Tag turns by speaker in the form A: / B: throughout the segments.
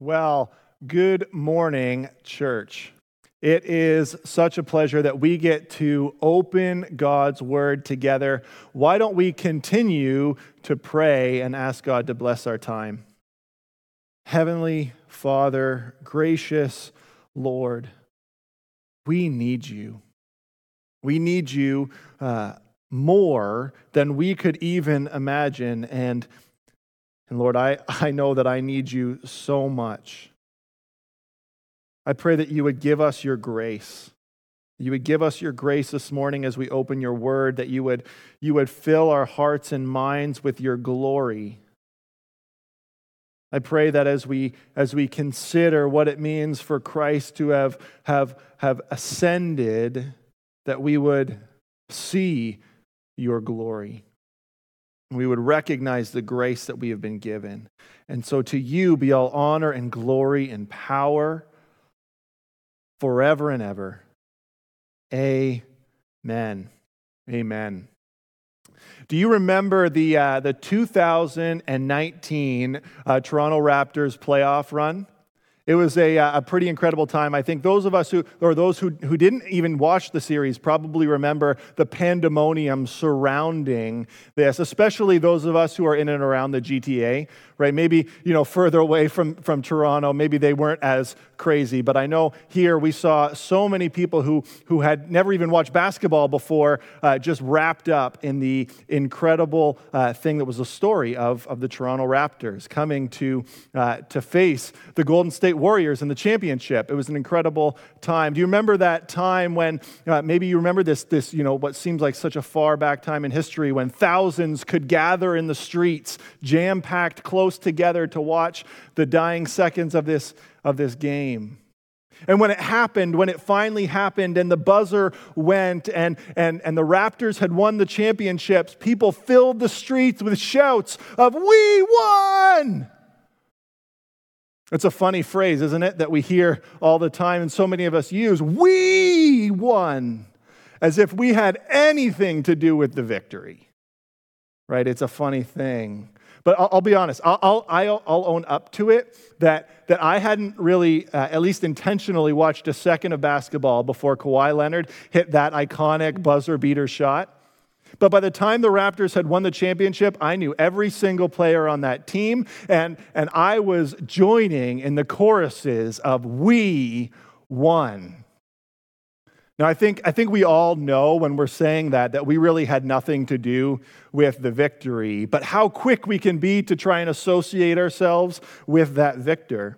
A: Well, good morning, church. It is such a pleasure that we get to open God's word together. Why don't we continue to pray and ask God to bless our time? Heavenly Father, gracious Lord, we need you. We need you uh, more than we could even imagine. And and Lord, I, I know that I need you so much. I pray that you would give us your grace. You would give us your grace this morning as we open your word, that you would, you would fill our hearts and minds with your glory. I pray that as we, as we consider what it means for Christ to have, have, have ascended, that we would see your glory we would recognize the grace that we have been given. And so to you be all honor and glory and power forever and ever. Amen. Amen. Do you remember the, uh, the 2019 uh, Toronto Raptors playoff run? It was a, uh, a pretty incredible time. I think those of us who, or those who, who didn't even watch the series, probably remember the pandemonium surrounding this, especially those of us who are in and around the GTA right? Maybe, you know, further away from, from Toronto, maybe they weren't as crazy. But I know here we saw so many people who, who had never even watched basketball before uh, just wrapped up in the incredible uh, thing that was the story of, of the Toronto Raptors coming to, uh, to face the Golden State Warriors in the championship. It was an incredible time. Do you remember that time when uh, maybe you remember this, this, you know, what seems like such a far back time in history when thousands could gather in the streets, jam packed, close together to watch the dying seconds of this, of this game. And when it happened, when it finally happened, and the buzzer went, and, and, and the Raptors had won the championships, people filled the streets with shouts of, We won! It's a funny phrase, isn't it, that we hear all the time and so many of us use. We won! As if we had anything to do with the victory. Right? It's a funny thing. But I'll, I'll be honest, I'll, I'll, I'll, own up to it that, that I hadn't really, uh, at least intentionally, watched a second of basketball before Kawhi Leonard hit that iconic buzzer beater shot. But by the time the Raptors had won the championship, I knew every single player on that team, and, and I was joining in the choruses of We won. Now, I think, I think we all know when we're saying that, that we really had nothing to do with the victory, but how quick we can be to try and associate ourselves with that victor.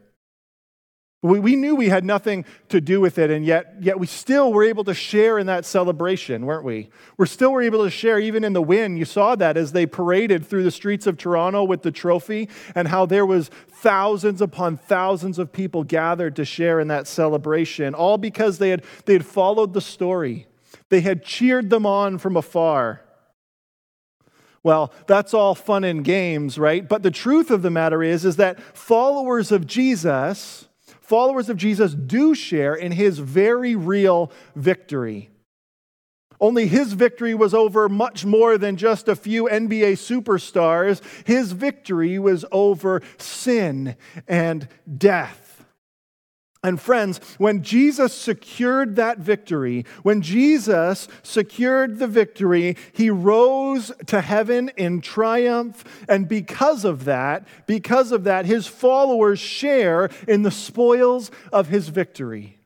A: We, we knew we had nothing to do with it, and yet, yet we still were able to share in that celebration, weren't we? We still were able to share even in the win. You saw that as they paraded through the streets of Toronto with the trophy, and how there was thousands upon thousands of people gathered to share in that celebration, all because they had, they had followed the story. They had cheered them on from afar. Well, that's all fun and games, right? But the truth of the matter is, is that followers of Jesus followers of Jesus do share in his very real victory. Only his victory was over much more than just a few NBA superstars. His victory was over sin and death. And friends, when Jesus secured that victory, when Jesus secured the victory, he rose to heaven in triumph. And because of that, because of that, his followers share in the spoils of his victory.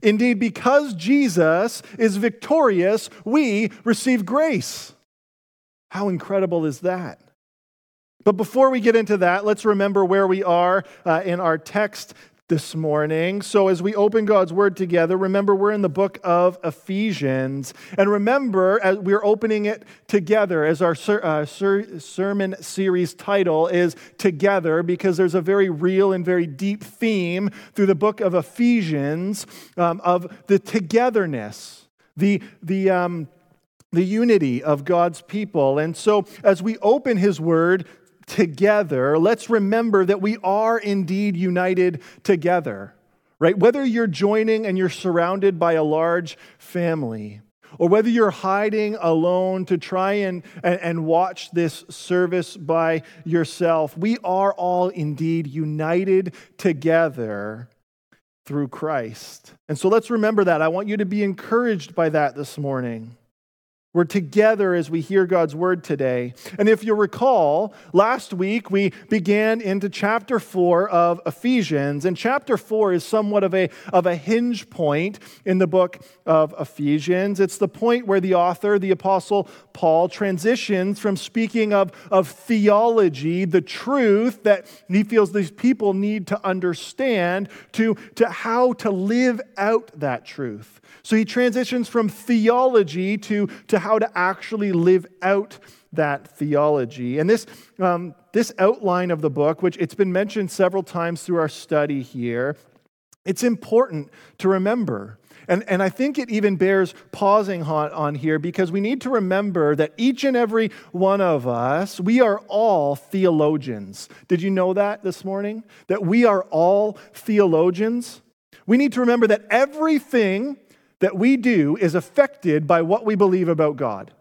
A: Indeed, because Jesus is victorious, we receive grace. How incredible is that? But before we get into that, let's remember where we are uh, in our text this morning. So, as we open God's Word together, remember we're in the book of Ephesians. And remember, as we're opening it together, as our ser- uh, ser- sermon series title is Together, because there's a very real and very deep theme through the book of Ephesians um, of the togetherness, the, the, um, the unity of God's people. And so, as we open His Word, together, let's remember that we are indeed united together, right? Whether you're joining and you're surrounded by a large family, or whether you're hiding alone to try and, and, and, watch this service by yourself, we are all indeed united together through Christ. And so let's remember that. I want you to be encouraged by that this morning. We're together as we hear God's word today. And if you recall, last week we began into chapter 4 of Ephesians, and chapter 4 is somewhat of a, of a hinge point in the book of Ephesians. It's the point where the author, the apostle Paul, transitions from speaking of, of theology, the truth that he feels these people need to understand, to, to how to live out that truth. So he transitions from theology to, to how to actually live out that theology. And this, um, this outline of the book, which it's been mentioned several times through our study here, it's important to remember. And, and I think it even bears pausing on, on here because we need to remember that each and every one of us, we are all theologians. Did you know that this morning? That we are all theologians? We need to remember that everything that we do is affected by what we believe about God.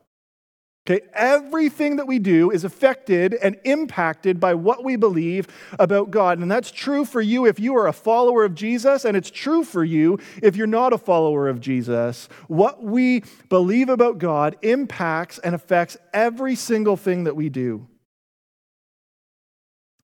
A: Okay, everything that we do is affected and impacted by what we believe about God. And that's true for you if you are a follower of Jesus, and it's true for you if you're not a follower of Jesus. What we believe about God impacts and affects every single thing that we do.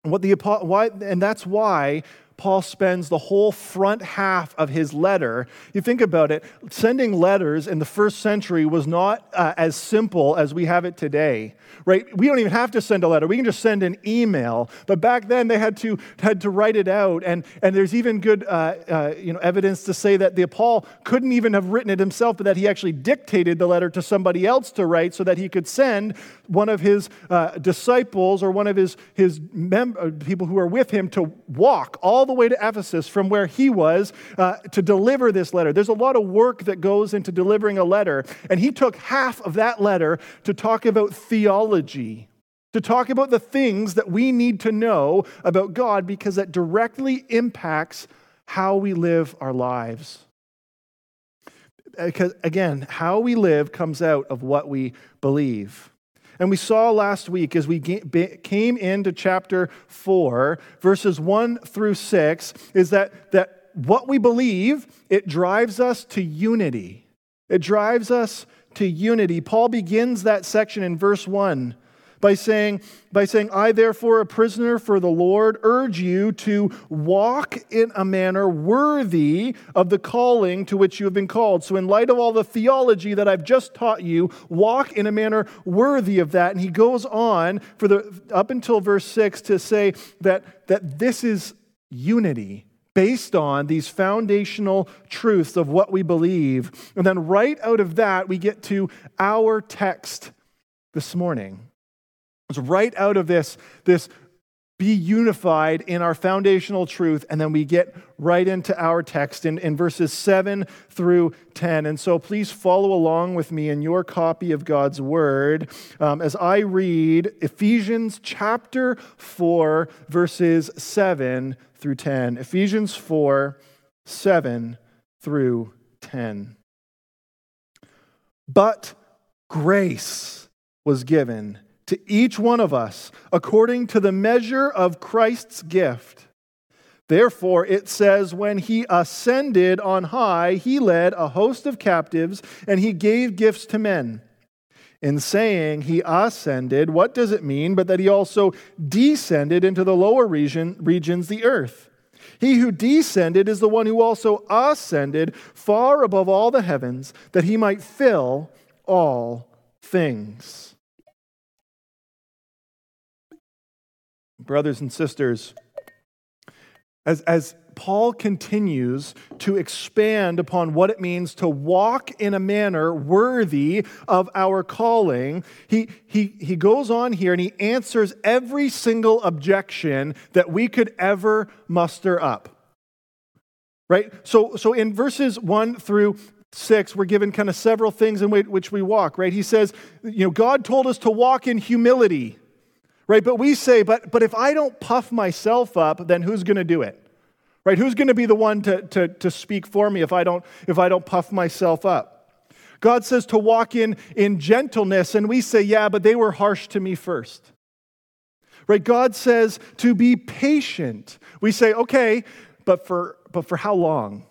A: What the, why, and that's why Paul spends the whole front half of his letter. You think about it, sending letters in the first century was not uh, as simple as we have it today, right? We don't even have to send a letter. We can just send an email. But back then they had to, had to write it out. And, and there's even good uh, uh, you know, evidence to say that the Paul couldn't even have written it himself, but that he actually dictated the letter to somebody else to write so that he could send one of his uh, disciples or one of his, his mem- uh, people who are with him to walk all all the way to Ephesus from where he was uh, to deliver this letter. There's a lot of work that goes into delivering a letter, and he took half of that letter to talk about theology, to talk about the things that we need to know about God because that directly impacts how we live our lives. Because again, how we live comes out of what we believe. And we saw last week as we came into chapter 4, verses 1 through 6, is that, that what we believe, it drives us to unity. It drives us to unity. Paul begins that section in verse 1 by saying, by saying, I, therefore, a prisoner for the Lord, urge you to walk in a manner worthy of the calling to which you have been called. So, in light of all the theology that I've just taught you, walk in a manner worthy of that. And he goes on for the up until verse 6 to say that, that this is unity based on these foundational truths of what we believe. And then right out of that, we get to our text this morning. It's right out of this, this be unified in our foundational truth. And then we get right into our text in, in verses 7 through 10. And so please follow along with me in your copy of God's word um, as I read Ephesians chapter 4, verses 7 through 10. Ephesians 4, 7 through 10. But grace was given to each one of us according to the measure of Christ's gift. Therefore, it says, when he ascended on high, he led a host of captives and he gave gifts to men. In saying he ascended, what does it mean but that he also descended into the lower region, regions, the earth? He who descended is the one who also ascended far above all the heavens, that he might fill all things. Brothers and sisters, as, as Paul continues to expand upon what it means to walk in a manner worthy of our calling, he, he, he goes on here and he answers every single objection that we could ever muster up. Right? So, so in verses 1 through 6, we're given kind of several things in which we walk, right? He says, you know, God told us to walk in humility. Right? But we say, but, but if I don't puff myself up, then who's going to do it? Right? Who's going to be the one to, to, to speak for me if I, don't, if I don't puff myself up? God says to walk in, in gentleness, and we say, yeah, but they were harsh to me first. Right? God says to be patient. We say, okay, but for, but for how long?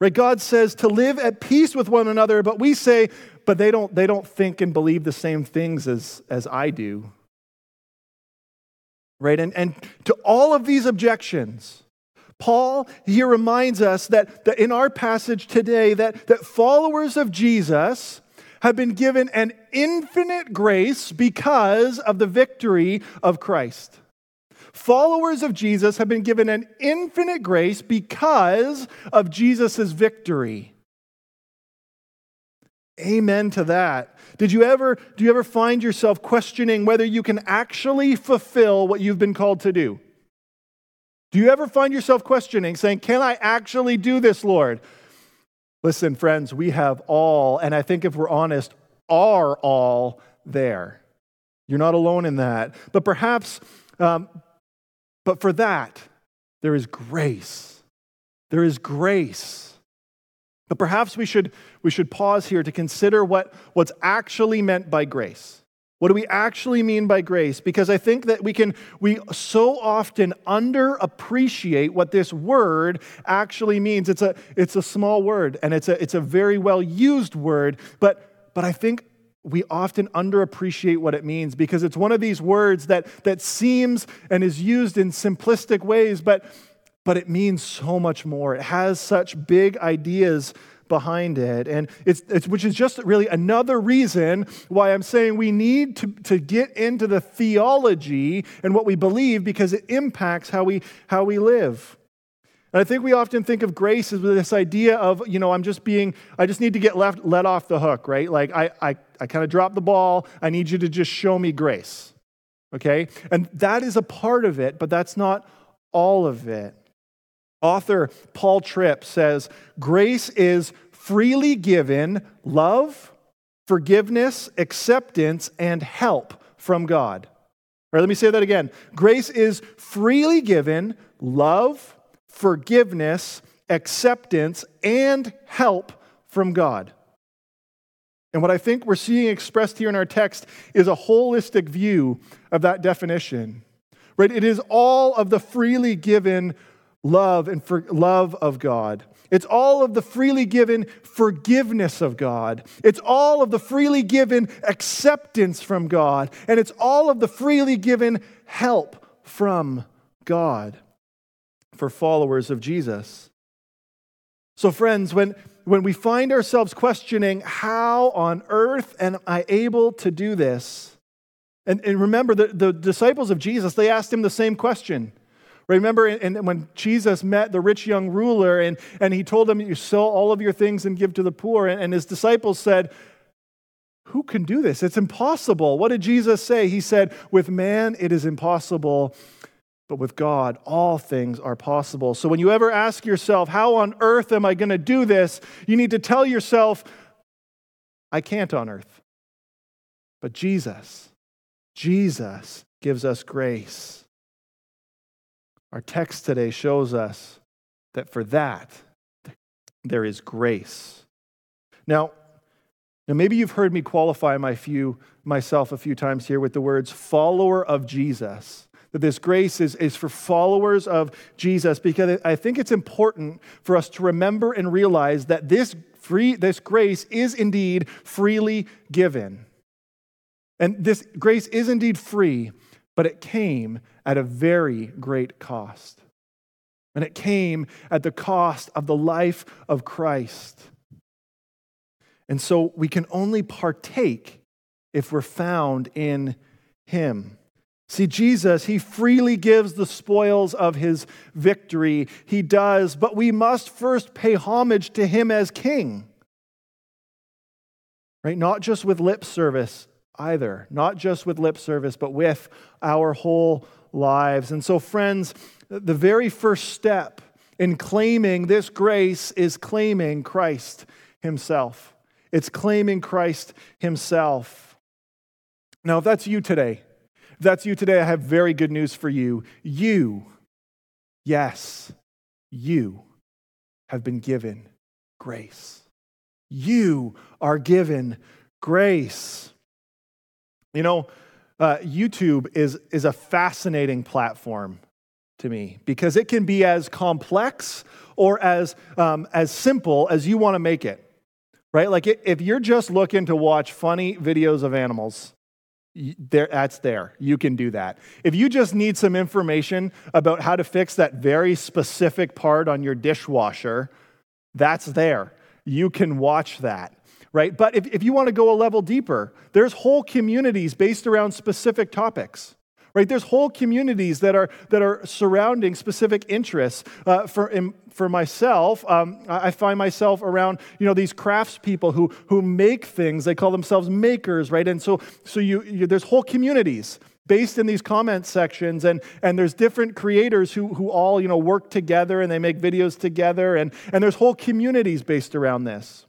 A: Right? God says to live at peace with one another, but we say, but they don't, they don't think and believe the same things as, as I do. Right? And, and to all of these objections, Paul here reminds us that, that in our passage today that, that followers of Jesus have been given an infinite grace because of the victory of Christ. Followers of Jesus have been given an infinite grace because of Jesus' victory. Amen to that. Did you ever do you ever find yourself questioning whether you can actually fulfill what you've been called to do? Do you ever find yourself questioning saying, "Can I actually do this, Lord?" Listen, friends, we have all, and I think if we're honest, are all there. You're not alone in that. But perhaps um, but for that, there is grace. There is grace. But perhaps we should, we should pause here to consider what, what's actually meant by grace. What do we actually mean by grace? Because I think that we can, we so often underappreciate what this word actually means. It's a, it's a small word and it's a, it's a very well used word, but, but I think we often underappreciate what it means because it's one of these words that, that seems and is used in simplistic ways, but, but it means so much more. It has such big ideas behind it. And it's, it's, which is just really another reason why I'm saying we need to, to get into the theology and what we believe because it impacts how we, how we live. And I think we often think of grace as this idea of, you know, I'm just being, I just need to get left, let off the hook, right? Like I, I, I kind of dropped the ball. I need you to just show me grace. Okay? And that is a part of it, but that's not all of it. Author Paul Tripp says, grace is freely given love, forgiveness, acceptance, and help from God. All right, let me say that again. Grace is freely given love, forgiveness, acceptance, and help from God. And what I think we're seeing expressed here in our text is a holistic view of that definition. Right? It is all of the freely given love and for love of God. It's all of the freely given forgiveness of God. It's all of the freely given acceptance from God. And it's all of the freely given help from God for followers of Jesus. So, friends, when, when we find ourselves questioning, how on earth am I able to do this? And, and remember, the, the disciples of Jesus, they asked him the same question. Remember and when Jesus met the rich young ruler and, and he told him, You sell all of your things and give to the poor. And, and his disciples said, Who can do this? It's impossible. What did Jesus say? He said, With man it is impossible, but with God, all things are possible. So when you ever ask yourself, How on earth am I going to do this? you need to tell yourself, I can't on earth. But Jesus, Jesus gives us grace. Our text today shows us that for that, there is grace. Now, now maybe you've heard me qualify my few, myself a few times here with the words follower of Jesus that this grace is, is for followers of Jesus because I think it's important for us to remember and realize that this, free, this grace is indeed freely given. And this grace is indeed free, but it came at a very great cost. And it came at the cost of the life of Christ. And so we can only partake if we're found in Him. See, Jesus, he freely gives the spoils of his victory. He does, but we must first pay homage to him as king. Right? Not just with lip service either, not just with lip service, but with our whole lives. And so, friends, the very first step in claiming this grace is claiming Christ himself. It's claiming Christ himself. Now, if that's you today, if that's you today, I have very good news for you. You, yes, you have been given grace. You are given grace. You know, uh, YouTube is, is a fascinating platform to me because it can be as complex or as, um, as simple as you want to make it, right? Like if you're just looking to watch funny videos of animals, there, that's there. You can do that. If you just need some information about how to fix that very specific part on your dishwasher, that's there. You can watch that right? But if, if you want to go a level deeper, there's whole communities based around specific topics. Right? There's whole communities that are, that are surrounding specific interests. Uh, for, in, for myself, um, I find myself around you know, these craftspeople who, who make things. They call themselves makers, right? And so, so you, you, there's whole communities based in these comment sections and, and there's different creators who, who all you know, work together and they make videos together and, and there's whole communities based around this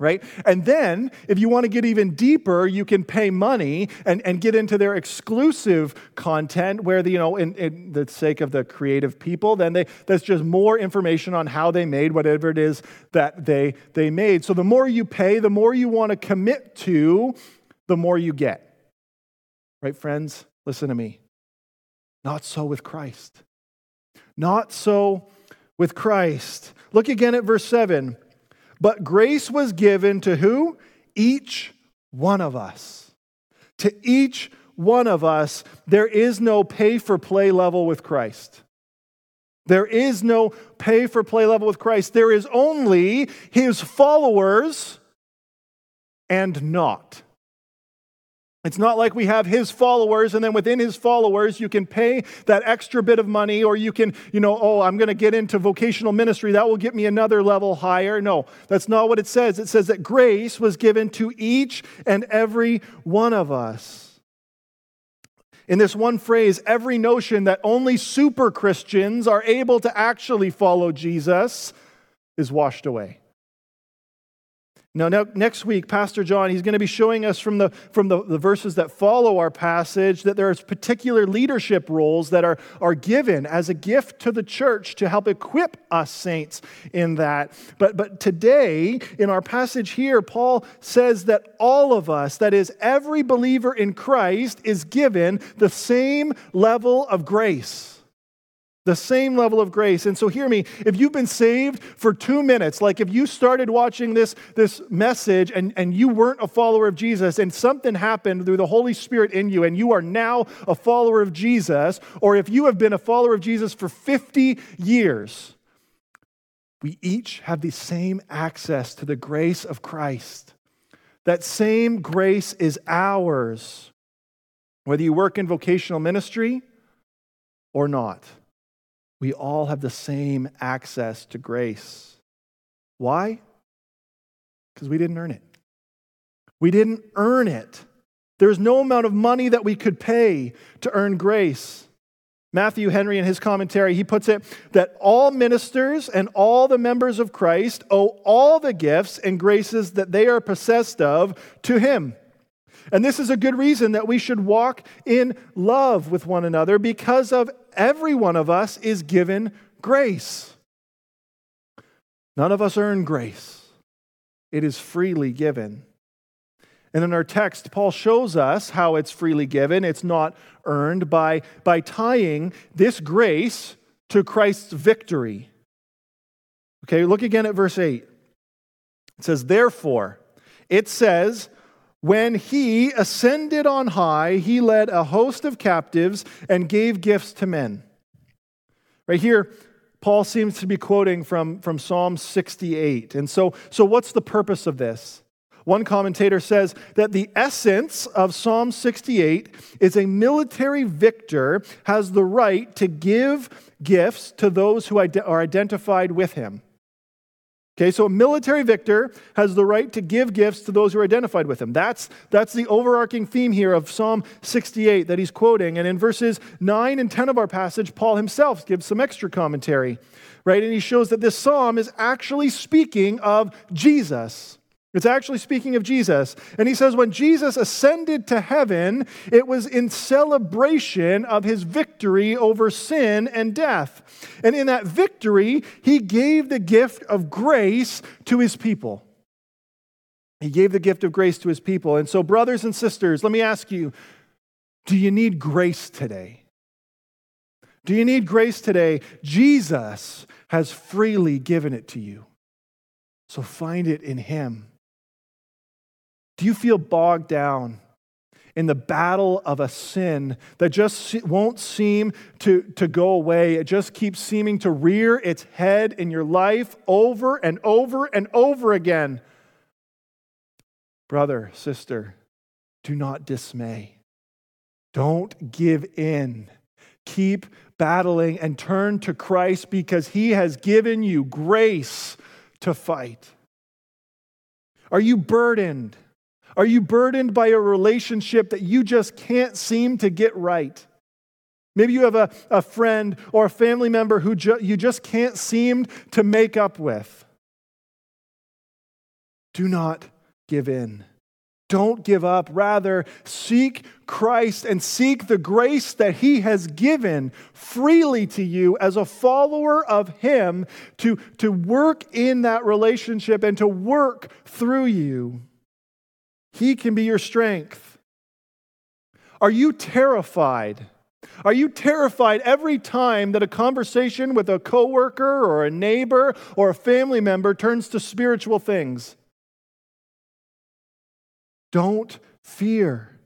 A: right? And then, if you want to get even deeper, you can pay money and, and get into their exclusive content where, the, you know, in, in the sake of the creative people, then they, that's just more information on how they made whatever it is that they, they made. So the more you pay, the more you want to commit to, the more you get. Right, friends? Listen to me. Not so with Christ. Not so with Christ. Look again at verse 7. But grace was given to who? Each one of us. To each one of us, there is no pay for play level with Christ. There is no pay for play level with Christ. There is only his followers and not. It's not like we have his followers, and then within his followers, you can pay that extra bit of money, or you can, you know, oh, I'm going to get into vocational ministry. That will get me another level higher. No, that's not what it says. It says that grace was given to each and every one of us. In this one phrase, every notion that only super Christians are able to actually follow Jesus is washed away. Now, next week, Pastor John, he's going to be showing us from, the, from the, the verses that follow our passage that there are particular leadership roles that are, are given as a gift to the church to help equip us saints in that. But, but today, in our passage here, Paul says that all of us, that is, every believer in Christ, is given the same level of grace. The same level of grace. And so, hear me if you've been saved for two minutes, like if you started watching this, this message and, and you weren't a follower of Jesus and something happened through the Holy Spirit in you and you are now a follower of Jesus, or if you have been a follower of Jesus for 50 years, we each have the same access to the grace of Christ. That same grace is ours, whether you work in vocational ministry or not we all have the same access to grace. Why? Because we didn't earn it. We didn't earn it. There's no amount of money that we could pay to earn grace. Matthew Henry, in his commentary, he puts it that all ministers and all the members of Christ owe all the gifts and graces that they are possessed of to him. And this is a good reason that we should walk in love with one another because of every one of us is given grace. None of us earn grace, it is freely given. And in our text, Paul shows us how it's freely given, it's not earned, by, by tying this grace to Christ's victory. Okay, look again at verse 8. It says, Therefore, it says, when he ascended on high, he led a host of captives and gave gifts to men. Right here, Paul seems to be quoting from, from Psalm 68. And so, so, what's the purpose of this? One commentator says that the essence of Psalm 68 is a military victor has the right to give gifts to those who are identified with him. Okay, so a military victor has the right to give gifts to those who are identified with him. That's, that's the overarching theme here of Psalm 68 that he's quoting. And in verses 9 and 10 of our passage, Paul himself gives some extra commentary, right? And he shows that this psalm is actually speaking of Jesus. It's actually speaking of Jesus. And he says, when Jesus ascended to heaven, it was in celebration of his victory over sin and death. And in that victory, he gave the gift of grace to his people. He gave the gift of grace to his people. And so, brothers and sisters, let me ask you do you need grace today? Do you need grace today? Jesus has freely given it to you. So find it in him. Do you feel bogged down in the battle of a sin that just won't seem to, to go away? It just keeps seeming to rear its head in your life over and over and over again. Brother, sister, do not dismay. Don't give in. Keep battling and turn to Christ because he has given you grace to fight. Are you burdened? Are you burdened by a relationship that you just can't seem to get right? Maybe you have a, a friend or a family member who ju- you just can't seem to make up with. Do not give in. Don't give up. Rather, seek Christ and seek the grace that He has given freely to you as a follower of Him to, to work in that relationship and to work through you. He can be your strength. Are you terrified? Are you terrified every time that a conversation with a coworker or a neighbor or a family member turns to spiritual things? Don't fear.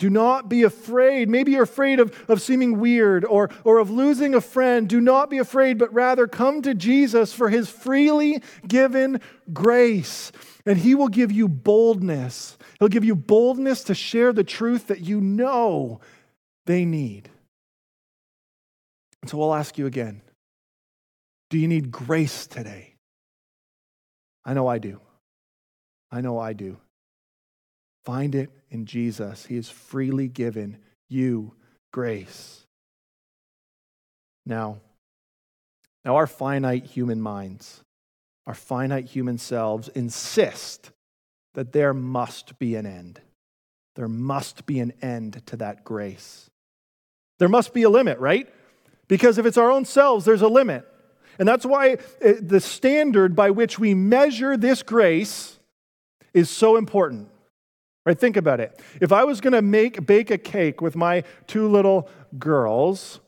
A: Do not be afraid. Maybe you're afraid of, of seeming weird or, or of losing a friend. Do not be afraid, but rather come to Jesus for his freely given grace. And he will give you boldness. He'll give you boldness to share the truth that you know they need. And so I'll ask you again do you need grace today? I know I do. I know I do. Find it in Jesus. He has freely given you grace. Now, now our finite human minds, our finite human selves insist that there must be an end. There must be an end to that grace. There must be a limit, right? Because if it's our own selves, there's a limit. And that's why eh, the standard by which we measure this grace is so important. Right? Think about it. If I was going to make bake a cake with my two little girls,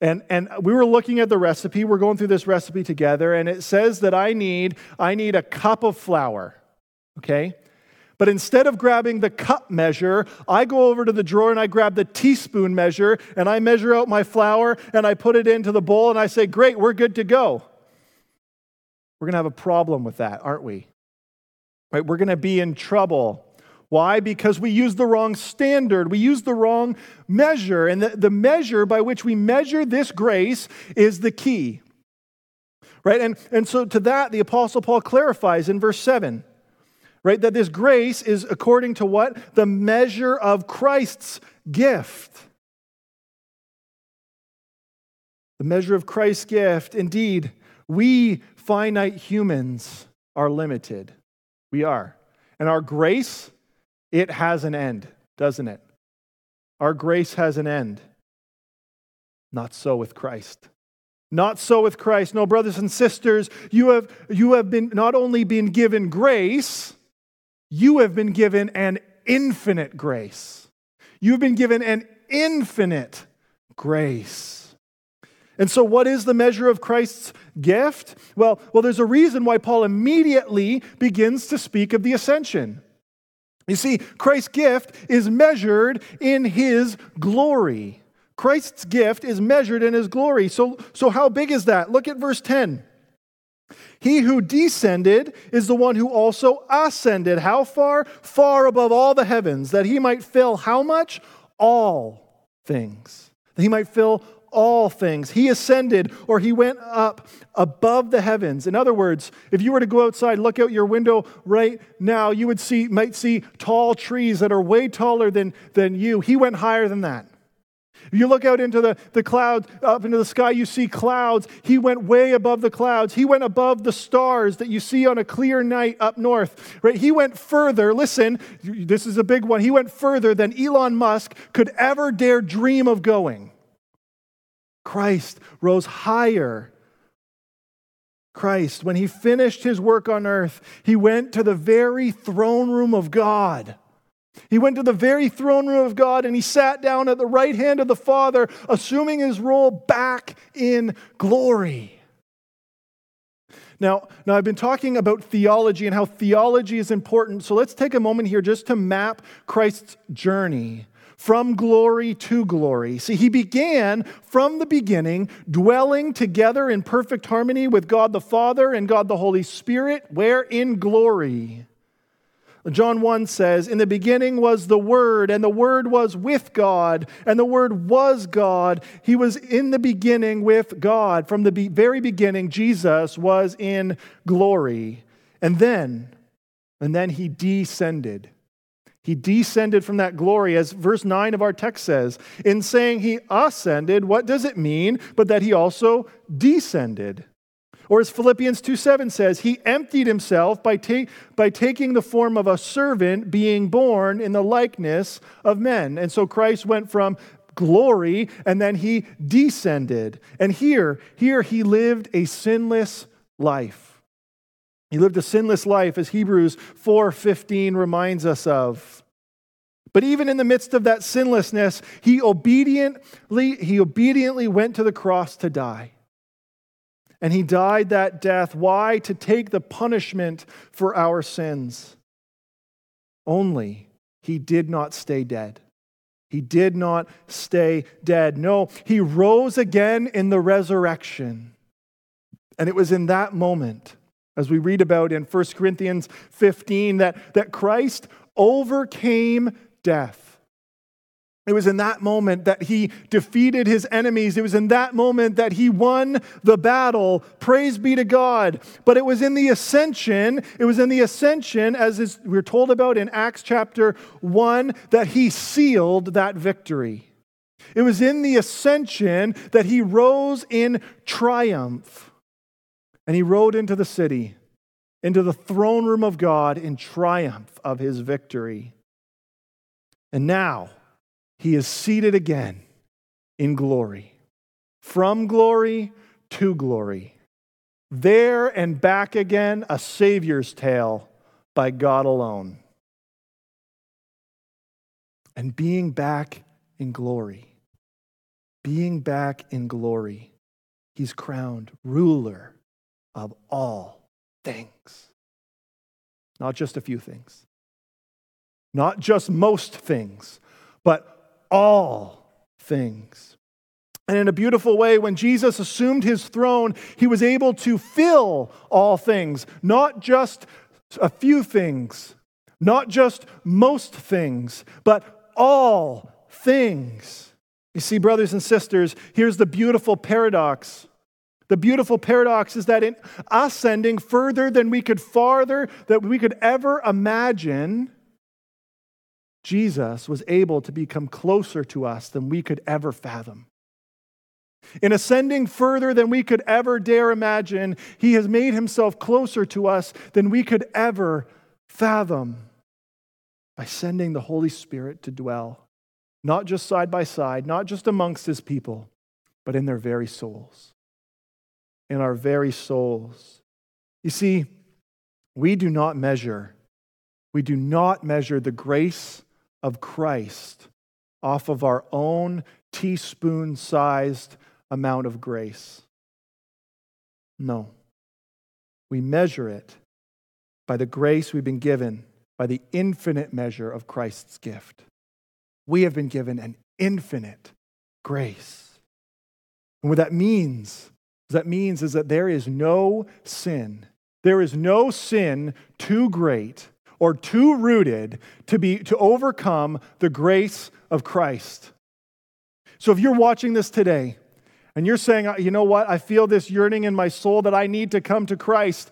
A: and, and we were looking at the recipe, we're going through this recipe together, and it says that I need, I need a cup of flour. Okay? But instead of grabbing the cup measure, I go over to the drawer and I grab the teaspoon measure and I measure out my flour and I put it into the bowl and I say, Great, we're good to go. We're going to have a problem with that, aren't we? Right? We're going to be in trouble why? Because we use the wrong standard. We use the wrong measure. And the, the measure by which we measure this grace is the key. Right? And, and so to that, the Apostle Paul clarifies in verse 7, right? That this grace is according to what? The measure of Christ's gift. The measure of Christ's gift. Indeed, we finite humans are limited. We are. And our grace it has an end, doesn't it? Our grace has an end. Not so with Christ. Not so with Christ. No, brothers and sisters, you have, you have been not only been given grace, you have been given an infinite grace. You've been given an infinite grace. And so, what is the measure of Christ's gift? Well, well, there's a reason why Paul immediately begins to speak of the ascension. You see, Christ's gift is measured in his glory. Christ's gift is measured in his glory. So, so how big is that? Look at verse 10. He who descended is the one who also ascended. How far? Far above all the heavens, that he might fill how much? All things. That he might fill all things. He ascended or he went up above the heavens. In other words, if you were to go outside, look out your window right now, you would see, might see tall trees that are way taller than, than you. He went higher than that. If you look out into the, the clouds, up into the sky, you see clouds. He went way above the clouds. He went above the stars that you see on a clear night up north. Right? He went further. Listen, this is a big one. He went further than Elon Musk could ever dare dream of going. Christ rose higher Christ, when he finished his work on earth, he went to the very throne room of God. He went to the very throne room of God and he sat down at the right hand of the Father, assuming his role back in glory. Now, now, I've been talking about theology and how theology is important. So let's take a moment here just to map Christ's journey from glory to glory. See, he began from the beginning dwelling together in perfect harmony with God the Father and God the Holy Spirit, where in glory. John 1 says, In the beginning was the Word, and the Word was with God, and the Word was God. He was in the beginning with God. From the very beginning, Jesus was in glory. And then, and then he descended he descended from that glory, as verse 9 of our text says. In saying he ascended, what does it mean? But that he also descended. Or as Philippians 2 7 says, he emptied himself by, ta- by taking the form of a servant, being born in the likeness of men. And so Christ went from glory and then he descended. And here, here he lived a sinless life. He lived a sinless life, as Hebrews 4:15 reminds us of. But even in the midst of that sinlessness, he obediently, he obediently went to the cross to die. And he died that death. Why? To take the punishment for our sins. Only he did not stay dead. He did not stay dead. No, he rose again in the resurrection. And it was in that moment as we read about in 1 Corinthians 15, that, that Christ overcame death. It was in that moment that he defeated his enemies. It was in that moment that he won the battle. Praise be to God. But it was in the ascension, it was in the ascension, as is, we're told about in Acts chapter 1, that he sealed that victory. It was in the ascension that he rose in triumph. And he rode into the city, into the throne room of God in triumph of his victory. And now he is seated again in glory, from glory to glory. There and back again, a Savior's tale by God alone. And being back in glory, being back in glory, he's crowned ruler of all things. Not just a few things, not just most things, but all things. And in a beautiful way, when Jesus assumed his throne, he was able to fill all things, not just a few things, not just most things, but all things. You see, brothers and sisters, here's the beautiful paradox. The beautiful paradox is that in ascending further than we could farther, that we could ever imagine, Jesus was able to become closer to us than we could ever fathom. In ascending further than we could ever dare imagine, he has made himself closer to us than we could ever fathom by sending the Holy Spirit to dwell, not just side by side, not just amongst his people, but in their very souls in our very souls. You see, we do not measure, we do not measure the grace of Christ off of our own teaspoon sized amount of grace. No. We measure it by the grace we've been given, by the infinite measure of Christ's gift. We have been given an infinite grace. And what that means that means is that there is no sin, there is no sin too great or too rooted to, be, to overcome the grace of Christ. So if you're watching this today and you're saying, uh, you know what, I feel this yearning in my soul that I need to come to Christ,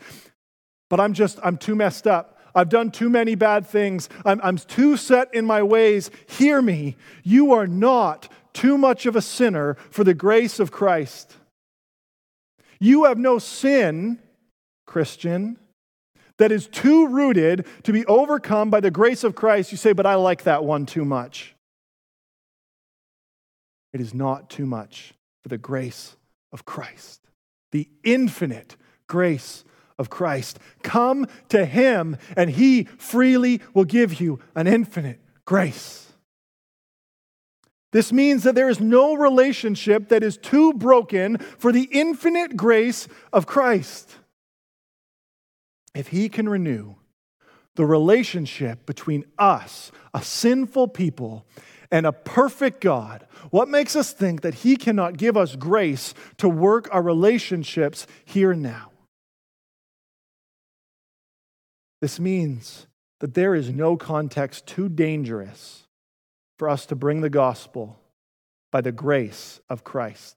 A: but I'm just, I'm too messed up. I've done too many bad things. I'm, I'm too set in my ways. Hear me. You are not too much of a sinner for the grace of Christ. You have no sin, Christian, that is too rooted to be overcome by the grace of Christ. You say, but I like that one too much. It is not too much for the grace of Christ, the infinite grace of Christ. Come to him, and he freely will give you an infinite grace. This means that there is no relationship that is too broken for the infinite grace of Christ. If he can renew the relationship between us, a sinful people, and a perfect God, what makes us think that he cannot give us grace to work our relationships here and now? This means that there is no context too dangerous for us to bring the gospel by the grace of Christ.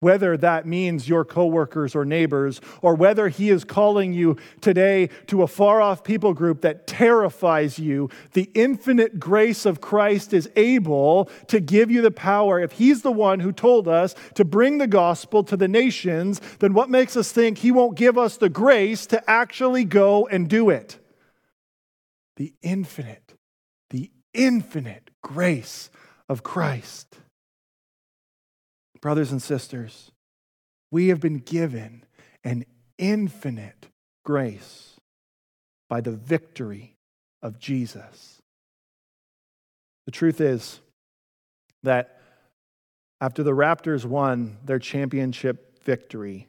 A: Whether that means your coworkers or neighbors, or whether he is calling you today to a far off people group that terrifies you, the infinite grace of Christ is able to give you the power. If he's the one who told us to bring the gospel to the nations, then what makes us think he won't give us the grace to actually go and do it? The infinite, infinite grace of Christ. Brothers and sisters, we have been given an infinite grace by the victory of Jesus. The truth is that after the Raptors won their championship victory,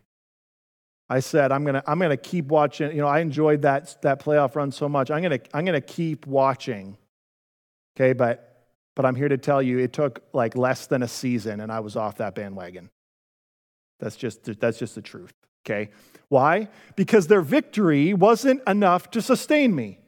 A: I said, I'm gonna, I'm gonna keep watching. You know, I enjoyed that, that playoff run so much. I'm gonna, I'm gonna keep watching Okay, but but I'm here to tell you it took like less than a season and I was off that bandwagon. That's just that's just the truth. Okay? Why? Because their victory wasn't enough to sustain me.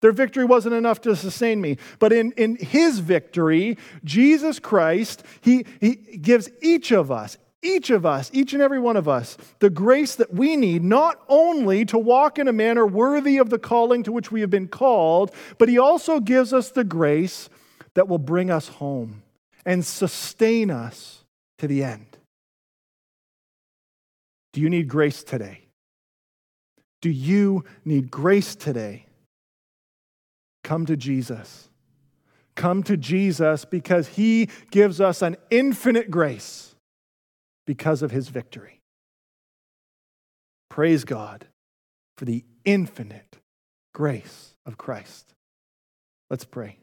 A: Their victory wasn't enough to sustain me. But in, in his victory, Jesus Christ, he, he gives each of us, each of us, each and every one of us, the grace that we need, not only to walk in a manner worthy of the calling to which we have been called, but He also gives us the grace that will bring us home and sustain us to the end. Do you need grace today? Do you need grace today? Come to Jesus. Come to Jesus because He gives us an infinite grace because of his victory. Praise God for the infinite grace of Christ. Let's pray.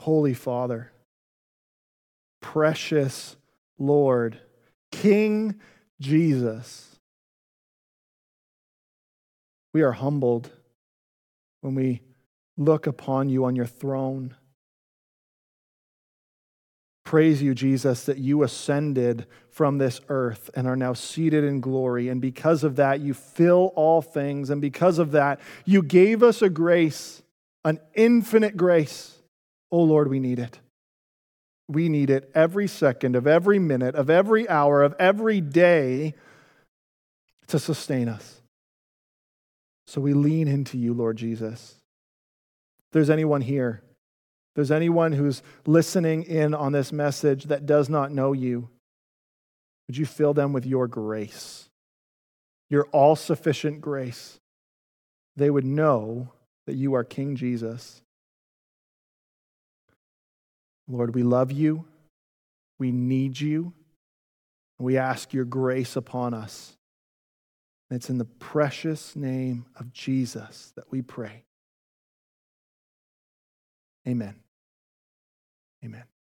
A: Holy Father, precious Lord, King Jesus, we are humbled when we look upon you on your throne. Praise you, Jesus, that you ascended from this earth and are now seated in glory. And because of that, you fill all things. And because of that, you gave us a grace, an infinite grace. Oh Lord, we need it. We need it every second of every minute, of every hour, of every day to sustain us. So we lean into you, Lord Jesus. If there's anyone here, there's anyone who's listening in on this message that does not know you, would you fill them with your grace, your all sufficient grace? They would know that you are King Jesus. Lord, we love you. We need you. We ask your grace upon us. And it's in the precious name of Jesus that we pray. Amen. Amen.